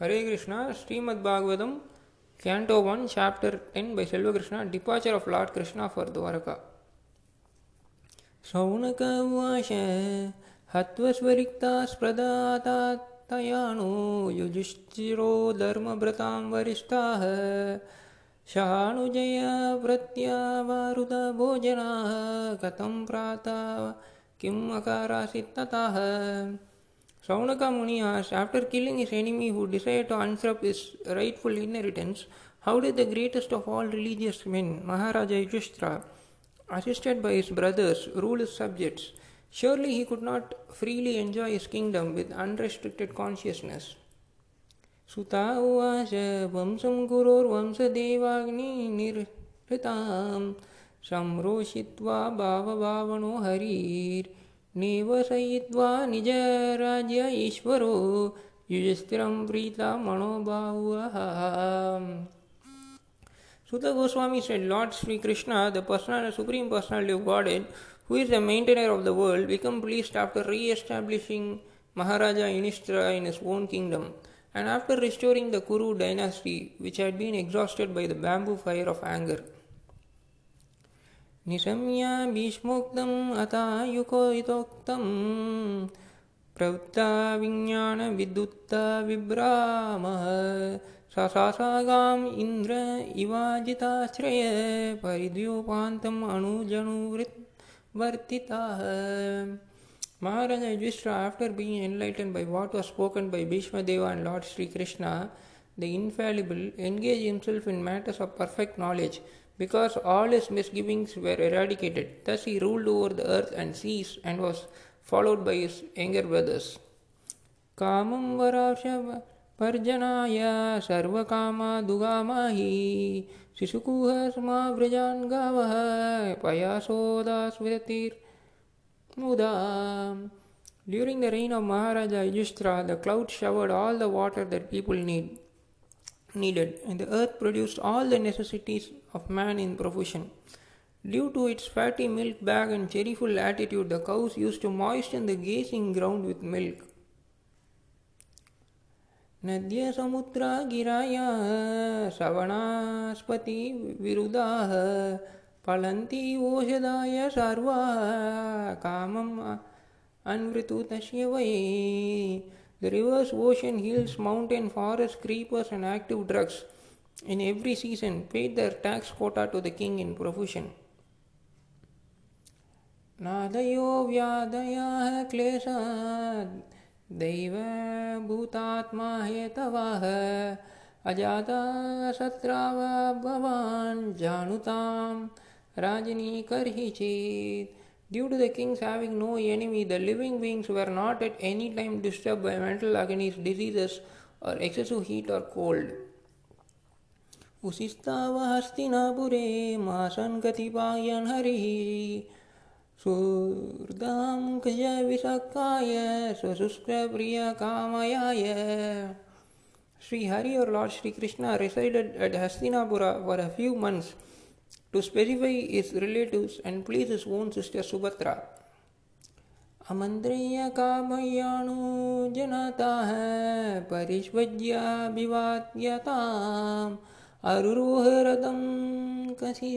Hare Krishna, Srimad Bhagavatam, Canto 1, Chapter 10 by Selva Krishna, Departure of Lord Krishna for Dwaraka. Shaunak उवाच हत्वस्वरिक्तास्प्रदातातयानो युधिष्ठिरो धर्मभृतां वरिष्ठाः शानुजय प्रत्यावारुदभोजनाः कथं प्रातः किम् अकारासीत् ततः Saunaka Muni asked, after killing his enemy who decided to usurp his rightful inheritance, how did the greatest of all religious men, Maharaja Yudhishthira, assisted by his brothers, rule his subjects? Surely he could not freely enjoy his kingdom with unrestricted consciousness. सुता उवाच वंशं गुरोर्वंशदेवाग्निर्हृतां संरोषित्वा भावभावनो हरिर् ನೀವಸಯಿತ್ವಾ ನಿಜ ರಾಜ್ಯ ಈಶ್ವರೋ ಯುಜಸ್ಥಿರಂ ಪ್ರೀತ ಮನೋಭಾವಃ Suta Goswami said, Lord Sri Krishna, the personal, Supreme Personality of Godhead, who is the maintainer of the world, became pleased after re establishing Maharaja Yudhishthira in his own kingdom and after restoring the Kuru dynasty, which had been exhausted by the bamboo fire of anger. निशम्य भीष्मोक्तम् अतायुकोक्तम् प्रवृत्ता विज्ञानविद्युत्ता विभ्रामः। ससासागाम् इन्द्र इवाजिताश्रय परिद्योपान्तम् Maharaja Yudhishthira, after being enlightened by what was spoken by Bhishma Deva and Lord Sri Krishna, the infallible, engaged himself in matters of perfect knowledge because all his misgivings were eradicated. Thus he ruled over the earth and seas and was followed by his younger brothers. कामं वराश पर्जनाय सर्वकामादुगामाहि शिशुकुह स्माव्रजान् गावः पयासोदास्वतिर्मुदा During the reign of Maharaja Yudhishthira, the clouds showered all the water that people need needed, and the earth produced all the necessities of man in profusion. Due to its fatty milk bag and cherryful attitude, the cows used to moisten the gazing ground with milk. नद्य समुद्रा गिराया श्रवणास्पति विरुदाः फलन्ति ओषधाय सर्वाः कामम् अन्वृतु तस्य वै The rivers, ocean, hills, mountain, forests, creepers, and active drugs in every season paid their tax quota to the king in profusion. नादयो व्यादयाः क्लेशात् दैवभूतात्मा हेतवाः अजाता सत्राव भवान् जानुतां राजनीकर्हि चेत् Due to the kings having no enemy, the living beings were not at any time disturbed by mental agonies, diseases, or excessive heat or cold. उशिस्ताव हस्तिनापुरे मासन् कतिपायन् हरिः सुहृदां कज विसक्काय स्वशुष्कप्रियकामयाय Sri Hari or Lord Sri Krishna resided at Hastinapura for a few months To specify his relatives and please his own sister Subhatra. अमन्त्र्य कामयाणुजनताः परिष्वज्याभिवाद्यताम् अरुरोहरतं कसि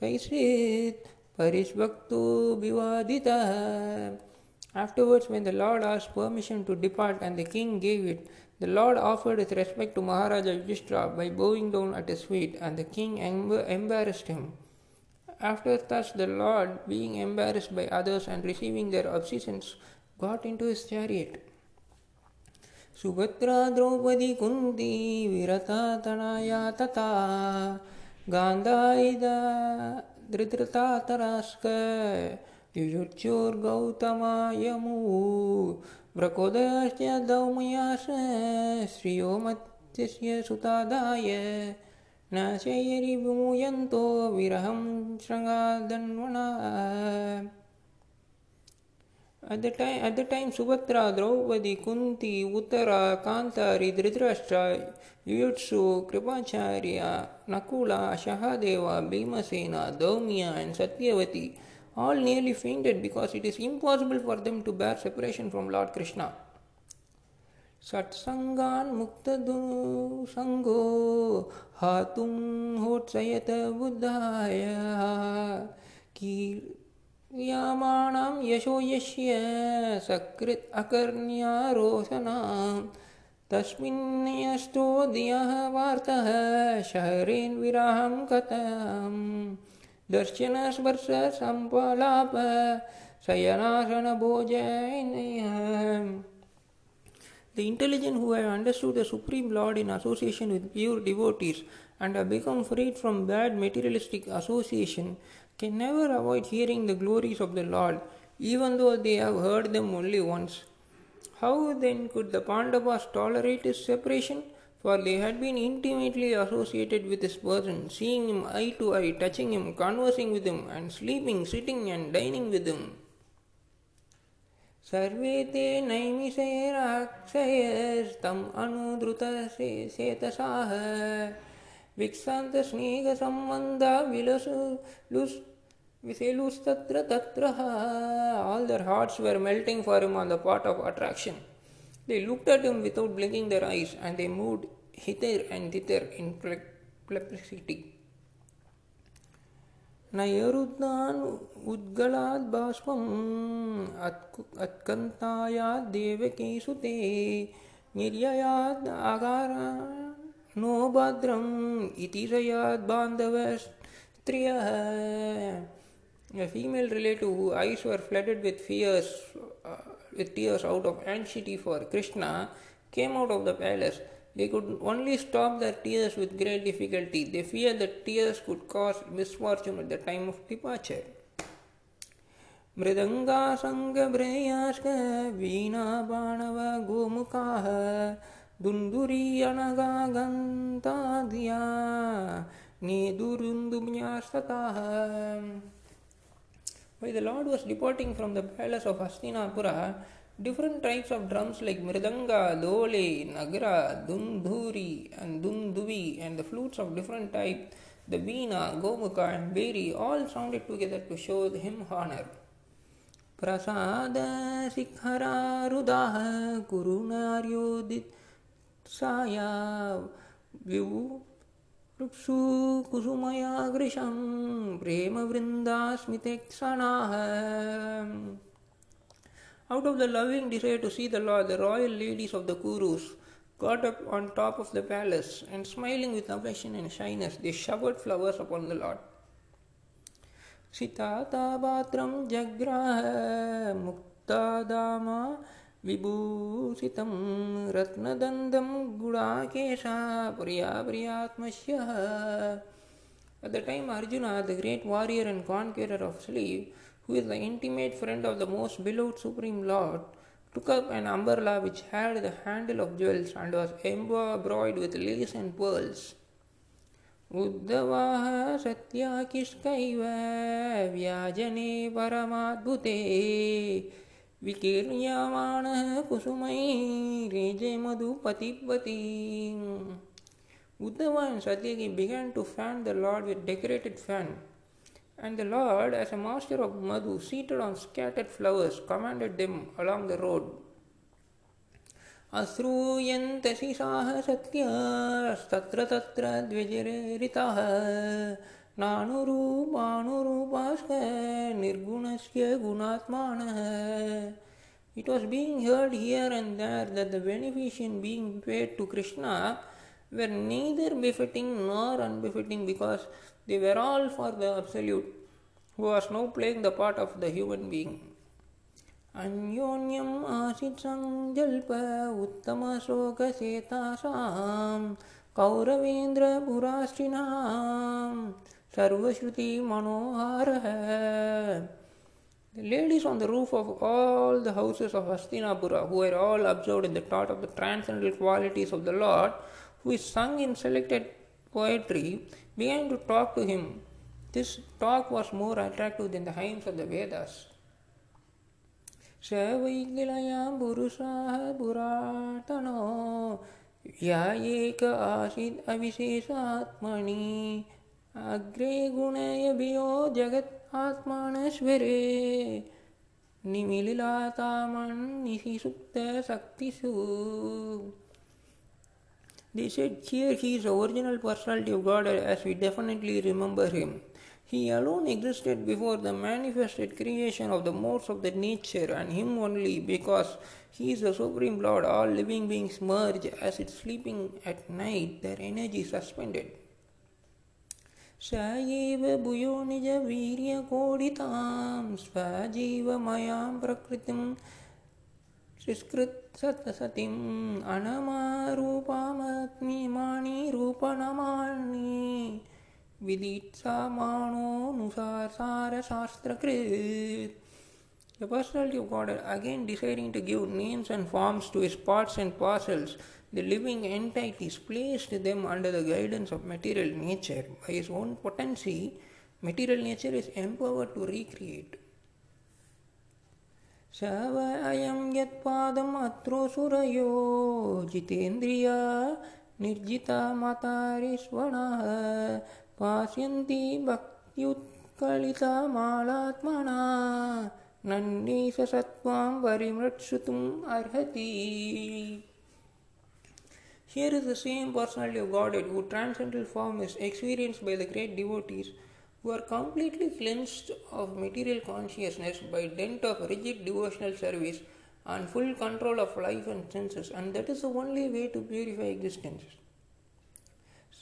कैश्चित् परिष्वक्तो विवादितः Afterwards, when the Lord asked permission to depart and the king gave it, the Lord offered his respect to Maharaja Yudhishthira by bowing down at his feet, and the king embarrassed him. After thus, the Lord, being embarrassed by others and receiving their obeisance, got into his chariot. Subhadra Draupadi Kunti विरता तनया तथा गान्धारिदा धृतृता तरास्क युयुर्गौतमायमू दौमयास श्रियो मत्यस्य सुतादाय न शयरिविमुयन्तो विरहं Draupadi, Kunti, Uttara, Kantari, Dhritarashtra, Yuyutsu, Kripacharya, Nakula, Shahadeva, Bhimasena, Daumya, and Satyavati all nearly fainted because it is impossible for them to bear separation from Lord Krishna. सत्सङ्गान् मुक्तदुसङ्गो हातुं होत्सयत बुद्धाय कीर्यामाणां यशो यस्य सकृत् अकर्ण्यारोचनां तस्मिन्यस्तो दियः वार्तः शहरेन् विराहं कथं दर्शनस्पर्शसम्पलाप शयनासनभोजनयः The intelligent who have understood the Supreme Lord in association with pure devotees and have become freed from bad materialistic association can never avoid hearing the glories of the Lord, even though they have heard them only once. How then could the Pandavas tolerate his separation? For they had been intimately associated with his person, seeing him eye to eye, touching him, conversing with him, and sleeping, sitting, and dining with him. सर्वे ते नैमिषैराक्षयस्तम् अनुद्रुतशेतसाः विक्षान्तस्नेहसम्बन्धा विलसु लुस् विसेलुस्तत्र तत्र All their hearts were melting for him on the part of attraction. They looked at him without blinking their eyes and they moved hither and thither in perplexity. नयरुद्धान् उद्गलाद् बाष्पम् अत्कन्तायाद् Devaki सुते निर्ययाद् आगारान्नो भद्रम् इति सयाद् बान्धवस्त्रियः A female relative whose eyes were flooded with fears, uh, with tears out of anxiety for Krishna, came out of the palace. They could only stop their tears with great difficulty. They feared that tears could cause misfortune at the time of departure. मृदङ्गासङ्गभ्रेयाश्क वीणाबाणव गोमुखाः दुन्दुरी अनगागन्ताधिया नेदुरुन्दुम्यास्तताः While the Lord was departing from the palace of Hastinapura, Different types of drums like mridanga, dole, nagara, dunduri, and dunduvi, and the flutes of different types, the veena, gomukha, and beri, all sounded together to show him honor. Prasad शिखरारुदाः कुरुणार्योदित्साया विवृक्षु कुसुमया गृशं प्रेमवृन्दास्मितेक्षणाः Out of the loving desire to see the Lord, the royal ladies of the Kurus got up on top of the palace and smiling with affection and shyness, they showered flowers upon the Lord. सितातापात्रं जग्राह मुक्तादामा विभूषितं रत्नदन्दं गुडाकेशा प्रिया प्रियात्मस्यः At the time Arjuna, the great warrior and conqueror of Sleep, who is the intimate friend of the most beloved Supreme Lord, took up an umbrella which had the handle of jewels and was embroidered with lace and pearls. उद्धवाः सत्याकिष्कैव व्याजने परमाद्भुते विकीर्यमाणः कुसुमैरेजे मधुपतिपति Uddhava and Satyaki began to fan the Lord with decorated fan. And the Lord, as a master of Madhu, seated on scattered flowers, commanded them along the road. अश्रूयन्तशिशाः सत्यास्तत्र तत्र द्विजरिताः नानुरूपानुरूपाश्च निर्गुणस्य गुणात्मानः It was being heard here and there that the beneficent being paid to Krishna were neither befitting nor unbefitting because they were all for the Absolute, who was now playing the part of the human being. अन्योन्यम् आसीत् सञ्जल्प उत्तमशोकसेतासां कौरवेन्द्रपुराश्रिणां सर्वश्रुतिमनोहारः The ladies on the roof of all the houses of Hastinapura, who were all absorbed in the thought of the transcendental qualities of the Lord, who is sung in selected poetry, began to talk to him. This talk was more attractive than the hymns of the Vedas. स वैकिलयां पुरुषाः पुरातनो या एक आसीत् अविशेषात्मनि अग्रे गुणयभियो जगत् आत्मानश्वरे Nimililatamannisi They said here he is the original personality of God as we definitely remember him. He alone existed before the manifested creation of the modes of the nature and him only because he is the supreme Lord. All living beings merge as it's sleeping at night, their energy suspended. स एव भूयो निजवीर्यकोडितां स्वजीवमयां प्रकृतिं सृष्कृत्सतसतिम् अनमारूपामत्मीमानि रूपणमानि विदित्सामाणोऽनुसारसारशास्त्रकृत् The personality of God again deciding to give names and forms to his parts and parcels the living entities placed them under the guidance of material nature. By his own potency, material nature is empowered to recreate. स व अयं यत्पादम् अत्रोऽसुरयो जितेन्द्रिया निर्जिता मातारिष्वणः पास्यन्ति भक्त्युत्कलिता मालात्मना नन्नीश सत्त्वां परिमृत्सुतुम् अर्हति Here is the same personality of Godhead whose transcendental form is experienced by the great devotees who are completely cleansed of material consciousness by dint of rigid devotional service and full control of life and senses, and that is the only way to purify existence.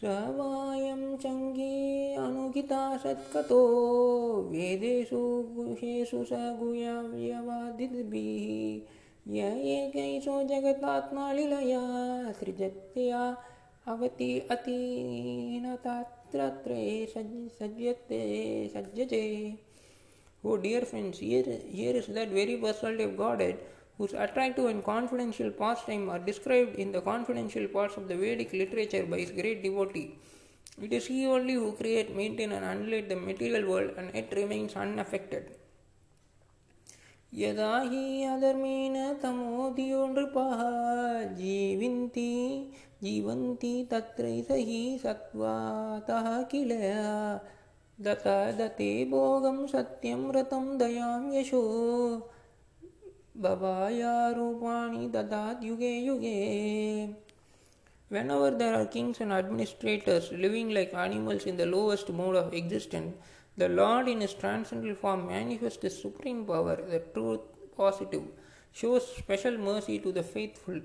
सवायं चङ्गे अनुगिता सत्कतो वेदेषु गुहेषु स गुह्यव्यवादिभिः य एकैषो जगतात्मा लीलया सृजत्या अवति Oh dear friends, here, here is that very personality of Godhead whose attractive and confidential pastime are described in the confidential parts of the Vedic literature by his great devotee. It is he only who creates, maintains, and annihilates the material world and yet remains unaffected. यदा हि अधर्मेण तमोधियो नृपः जीविन्ति जीवन्ति तत्रैष हि सत्त्वातः किल दत दते भोगं सत्यं व्रतं दयां यशो भवाया रूपाणि ददात् युगे युगे Whenever there are kings and administrators living like animals in the lowest mode of existence, The Lord, in His transcendental form, manifests His supreme power, the truth positive, shows special mercy to the faithful,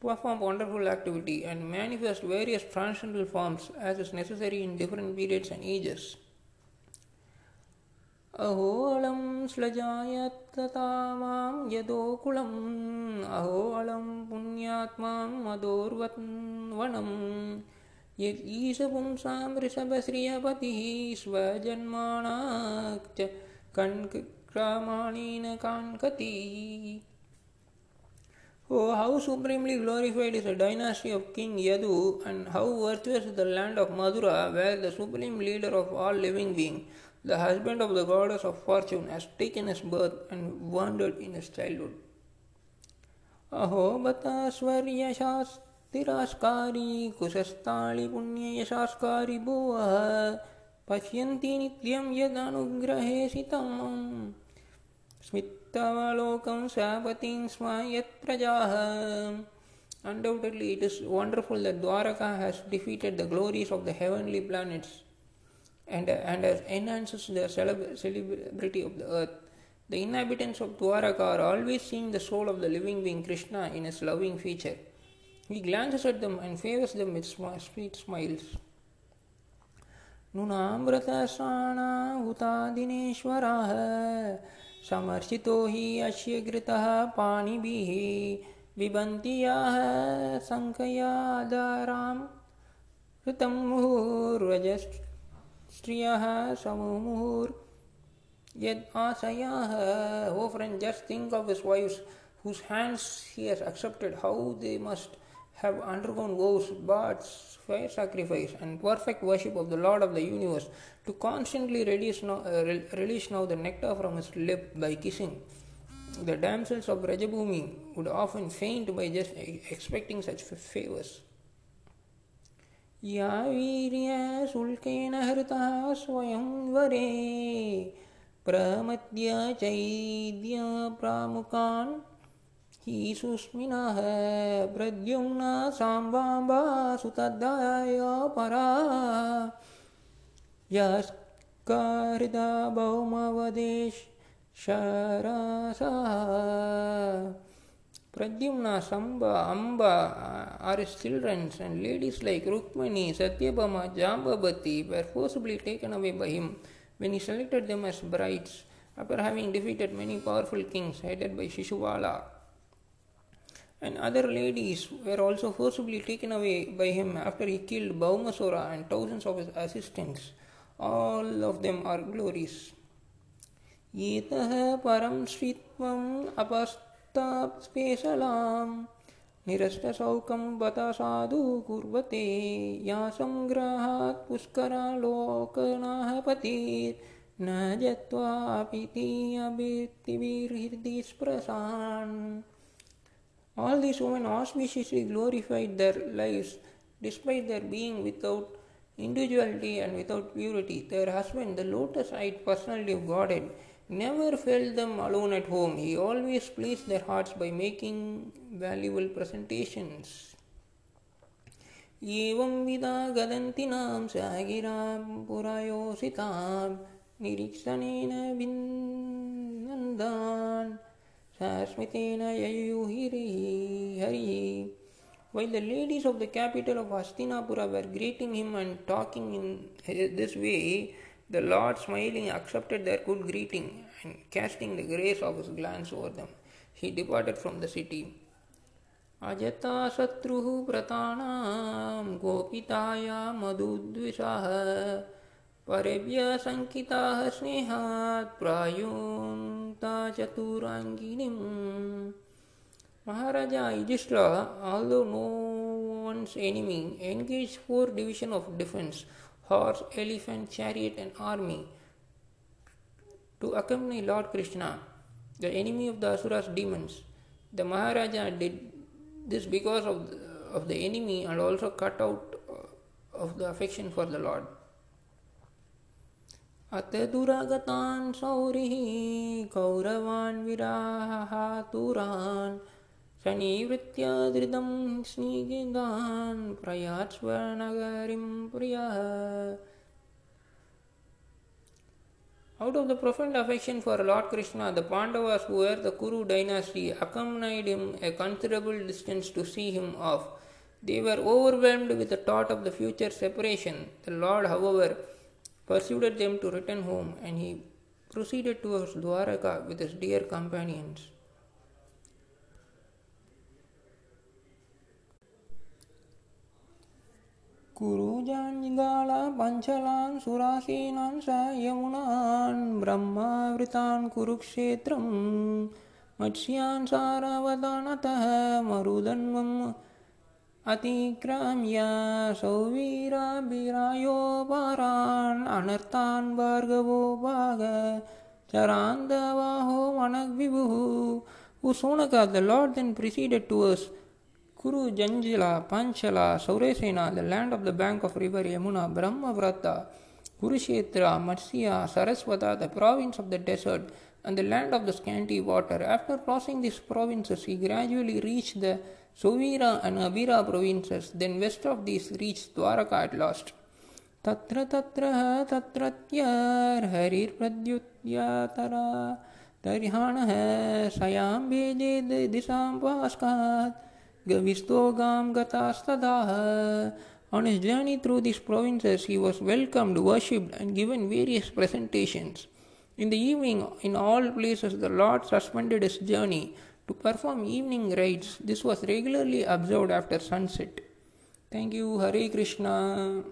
perform wonderful activity, and manifest various transcendental forms as is necessary in different periods and ages. अहोऽलं श्लजायत्तता मां यदोकुलम् अहोऽलं पुण्यात्मां मदोर्वन्वनम् यदीश पुंसां वृषभश्रियपतिः स्वजन्माणा च कण्क्रामाणेन काङ्कति Oh, how supremely glorified is the dynasty of King Yadu, and how virtuous is the land of Madura, where the supreme leader of all living beings, the husband of the goddess of fortune, has taken his birth and wandered in his childhood. Bata swaryashast तिरास्कारी कुशस्ताळि पुण्ययशास्कारी भुवः पश्यन्ति नित्यं यदनुग्रहेशितं स्मितवलोकं शापतिं स्म यत्प्रजाः Undoubtedly, it is wonderful that Dwaraka has defeated the glories of the heavenly planets and, and has enhances the celeb- celebrity of the earth. The inhabitants of Dwaraka are always seeing the soul of the living being Krishna in his loving feature. He glances at them and favors them with sweet smiles. नुनामृतश्राणाहुतादिनेश्वरः समर्चितो हि अस्य घृतः पाणिभिः बिबन्ति याः शङ्कयादारां ऋतं मुहुर्वजस्त्रियः सममुहुर् यद् आशयाः Oh friend, just think of his wives whose hands he has accepted, how they must have undergone vows, baths, fire sacrifice, and perfect worship of the Lord of the universe, to constantly release now, uh, release now the nectar from his lip by kissing. The damsels of Vrajabhumi would often faint by just expecting such favors. या चैद्य प्रामुखान् ही। सुस्मिनः प्रद्युम्ना साम्बाम्बासु तद्दयो परा। यस्कारिदा भौमवदेश शरासः। Pradyumna Samba Amba are Rukmini Satyabhama Jambavati were forcibly taken away by him when you selected them as brides after having defeated many powerful kings headed by Shishupala And other ladies were also forcibly taken away by him after he killed Baumasura and thousands of his assistants. All of them are glories. एतः परं श्रित्वम् अपस् स्पेशलां निरस्तशौकं बत साधु कुर्वते या सङ्ग्रहात् पुष्करालोकनाः पतिर्न जत्वापि तीयभिर्हृदि स्प्रशान् All these women auspiciously glorified their lives despite their being without individuality and without purity. Their husband, the lotus eyed personality of Godhead, never felt them alone at home. He always pleased their hearts by making valuable presentations. एवं विदा गदन्तिनां सागिरां पुरायोषितां निरीक्षणेन भिन्नन्दान् सांस्मितेन ययुः Hari. Well the ladies of the capital of Hastinapur were greeting him and talking in this way the lord smiling accepted their good greeting and casting the grace of his glance over them he departed from the city अजताशत्रुः प्रताणां गोपिताया मधुद्विषः परेभ्यः सङ्किताः स्नेहात् प्रायोन् Chaturanginim. Maharaja Yudhishthira, although no one's enemy, engaged four division of defense horse, elephant, chariot, and army to accompany Lord Krishna, the enemy of the Asuras demons. The Maharaja did this because of of the enemy and also cut out uh, of the affection for the Lord. अत दुरागतान् सौरिः कौरवान् विराहातुरान् शनिवृत्य धृतं स्निगिदान् प्रयात्स्वनगरिं प्रियः Out of the profound affection for Lord Krishna, the Pandavas who were the Kuru dynasty accompanied him a considerable distance to see him off. They were overwhelmed with the thought of the future separation. The Lord, however, persuaded them to return home and he proceeded towards Dwaraka with his dear companions. कुरुजाञ्गाला पञ्चलान् सुरासीनान् स यमुनान् ब्रह्मावृतान् कुरुक्षेत्रम् मत्स्यान् सारवदानतः मरुदन्वम् அதிகிராமிய சௌவீராபிராயோ பாரான் அனர்த்தான் பார்கவோ பாக சராந்தவாஹோ மனக் விபுஹு O Sonaka, the Lord then proceeded towards Kuru Janjila, Panchala, Sauresena, the land of the bank of river Yamuna, Brahmavrata, Kurushetra, Matsya, Saraswata, the province of the desert, and the land of the scanty water. After crossing these provinces, he gradually reached the Sovira and Avira provinces. Then west of these reached Dwaraka at last. तत्र तत्र तत्रत्यर्हरिर्प्रद्युत्यातरा तर्हाणः सयां भेजे दिशां पास्कात् Gavistogam Gatastadaha. On his journey through these provinces, he was welcomed, worshipped, and given various presentations. In the evening, in all places, the Lord suspended his journey to perform evening rites. This was regularly observed after sunset. Thank you, Hare Krishna.